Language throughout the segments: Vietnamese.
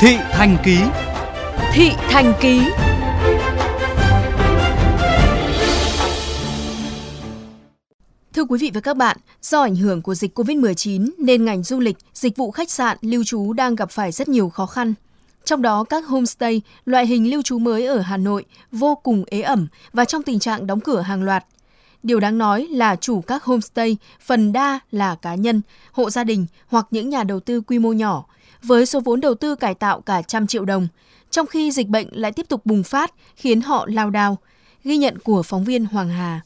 Thị Thành Ký Thị Thành Ký Thưa quý vị và các bạn, do ảnh hưởng của dịch COVID-19 nên ngành du lịch, dịch vụ khách sạn, lưu trú đang gặp phải rất nhiều khó khăn. Trong đó các homestay, loại hình lưu trú mới ở Hà Nội vô cùng ế ẩm và trong tình trạng đóng cửa hàng loạt. Điều đáng nói là chủ các homestay phần đa là cá nhân, hộ gia đình hoặc những nhà đầu tư quy mô nhỏ, với số vốn đầu tư cải tạo cả trăm triệu đồng, trong khi dịch bệnh lại tiếp tục bùng phát khiến họ lao đao. Ghi nhận của phóng viên Hoàng Hà.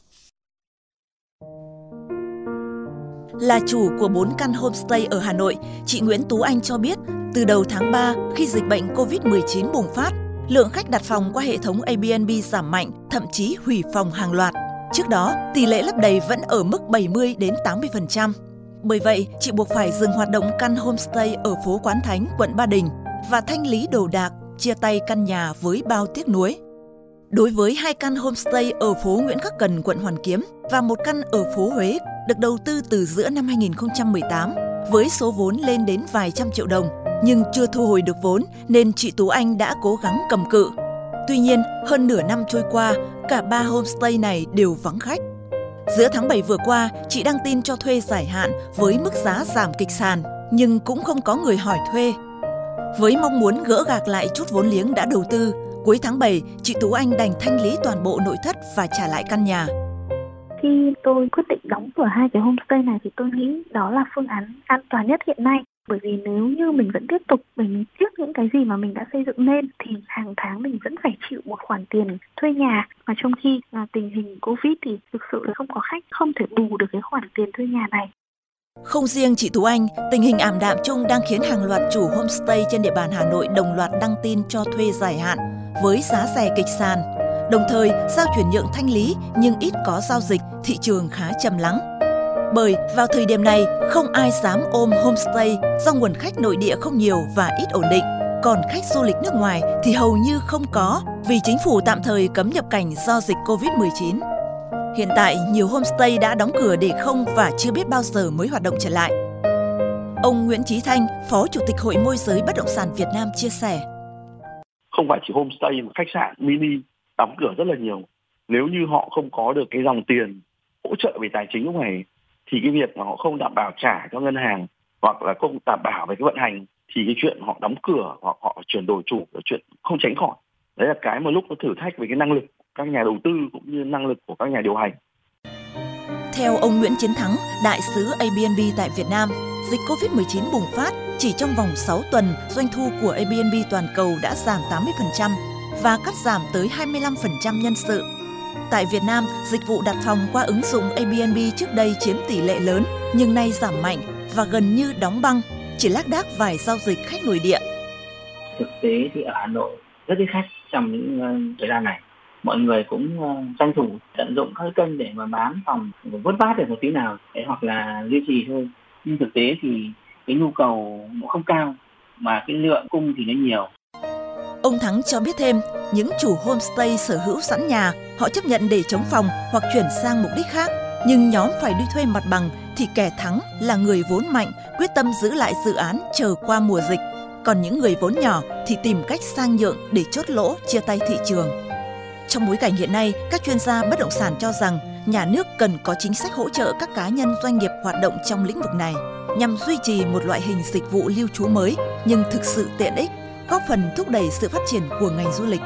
Là chủ của 4 căn homestay ở Hà Nội, chị Nguyễn Tú Anh cho biết, từ đầu tháng 3, khi dịch bệnh COVID-19 bùng phát, lượng khách đặt phòng qua hệ thống Airbnb giảm mạnh, thậm chí hủy phòng hàng loạt. Trước đó, tỷ lệ lấp đầy vẫn ở mức 70 đến 80%. Bởi vậy, chị buộc phải dừng hoạt động căn homestay ở phố Quán Thánh, quận Ba Đình và thanh lý đồ đạc, chia tay căn nhà với bao tiếc nuối. Đối với hai căn homestay ở phố Nguyễn Khắc Cần, quận Hoàn Kiếm và một căn ở phố Huế được đầu tư từ giữa năm 2018 với số vốn lên đến vài trăm triệu đồng, nhưng chưa thu hồi được vốn nên chị Tú Anh đã cố gắng cầm cự. Tuy nhiên, hơn nửa năm trôi qua, cả ba homestay này đều vắng khách. Giữa tháng 7 vừa qua, chị đăng tin cho thuê giải hạn với mức giá giảm kịch sàn, nhưng cũng không có người hỏi thuê. Với mong muốn gỡ gạc lại chút vốn liếng đã đầu tư, cuối tháng 7, chị Tú Anh đành thanh lý toàn bộ nội thất và trả lại căn nhà. Khi tôi quyết định đóng cửa hai cái homestay này thì tôi nghĩ đó là phương án an toàn nhất hiện nay bởi vì nếu như mình vẫn tiếp tục mình tiếc những cái gì mà mình đã xây dựng lên thì hàng tháng mình vẫn phải chịu một khoản tiền thuê nhà mà trong khi là tình hình covid thì thực sự là không có khách không thể bù được cái khoản tiền thuê nhà này không riêng chị Tú Anh, tình hình ảm đạm chung đang khiến hàng loạt chủ homestay trên địa bàn Hà Nội đồng loạt đăng tin cho thuê dài hạn với giá rẻ kịch sàn. Đồng thời, giao chuyển nhượng thanh lý nhưng ít có giao dịch, thị trường khá trầm lắng. Bởi vào thời điểm này, không ai dám ôm homestay do nguồn khách nội địa không nhiều và ít ổn định. Còn khách du lịch nước ngoài thì hầu như không có vì chính phủ tạm thời cấm nhập cảnh do dịch Covid-19. Hiện tại, nhiều homestay đã đóng cửa để không và chưa biết bao giờ mới hoạt động trở lại. Ông Nguyễn trí Thanh, Phó Chủ tịch Hội môi giới bất động sản Việt Nam chia sẻ. Không phải chỉ homestay mà khách sạn mini đóng cửa rất là nhiều. Nếu như họ không có được cái dòng tiền hỗ trợ về tài chính lúc này thì cái việc mà họ không đảm bảo trả cho ngân hàng hoặc là không đảm bảo về cái vận hành thì cái chuyện họ đóng cửa hoặc họ chuyển đổi chủ là chuyện không tránh khỏi. Đấy là cái mà lúc nó thử thách về cái năng lực các nhà đầu tư cũng như năng lực của các nhà điều hành. Theo ông Nguyễn Chiến Thắng, đại sứ Airbnb tại Việt Nam, dịch Covid-19 bùng phát, chỉ trong vòng 6 tuần, doanh thu của Airbnb toàn cầu đã giảm 80% và cắt giảm tới 25% nhân sự. Tại Việt Nam, dịch vụ đặt phòng qua ứng dụng Airbnb trước đây chiếm tỷ lệ lớn, nhưng nay giảm mạnh và gần như đóng băng, chỉ lác đác vài giao dịch khách nội địa. Thực tế thì ở Hà Nội rất ít khách trong những ờ, thời gian này. Mọi người cũng ờ, tranh thủ tận dụng các kênh để mà bán phòng vớt vát được một tí nào để hoặc là duy trì thôi. Nhưng thực tế thì cái nhu cầu nó không cao mà cái lượng cung thì nó nhiều Ông Thắng cho biết thêm, những chủ homestay sở hữu sẵn nhà, họ chấp nhận để chống phòng hoặc chuyển sang mục đích khác. Nhưng nhóm phải đi thuê mặt bằng thì kẻ thắng là người vốn mạnh, quyết tâm giữ lại dự án chờ qua mùa dịch. Còn những người vốn nhỏ thì tìm cách sang nhượng để chốt lỗ, chia tay thị trường. Trong bối cảnh hiện nay, các chuyên gia bất động sản cho rằng nhà nước cần có chính sách hỗ trợ các cá nhân doanh nghiệp hoạt động trong lĩnh vực này nhằm duy trì một loại hình dịch vụ lưu trú mới nhưng thực sự tiện ích góp phần thúc đẩy sự phát triển của ngành du lịch.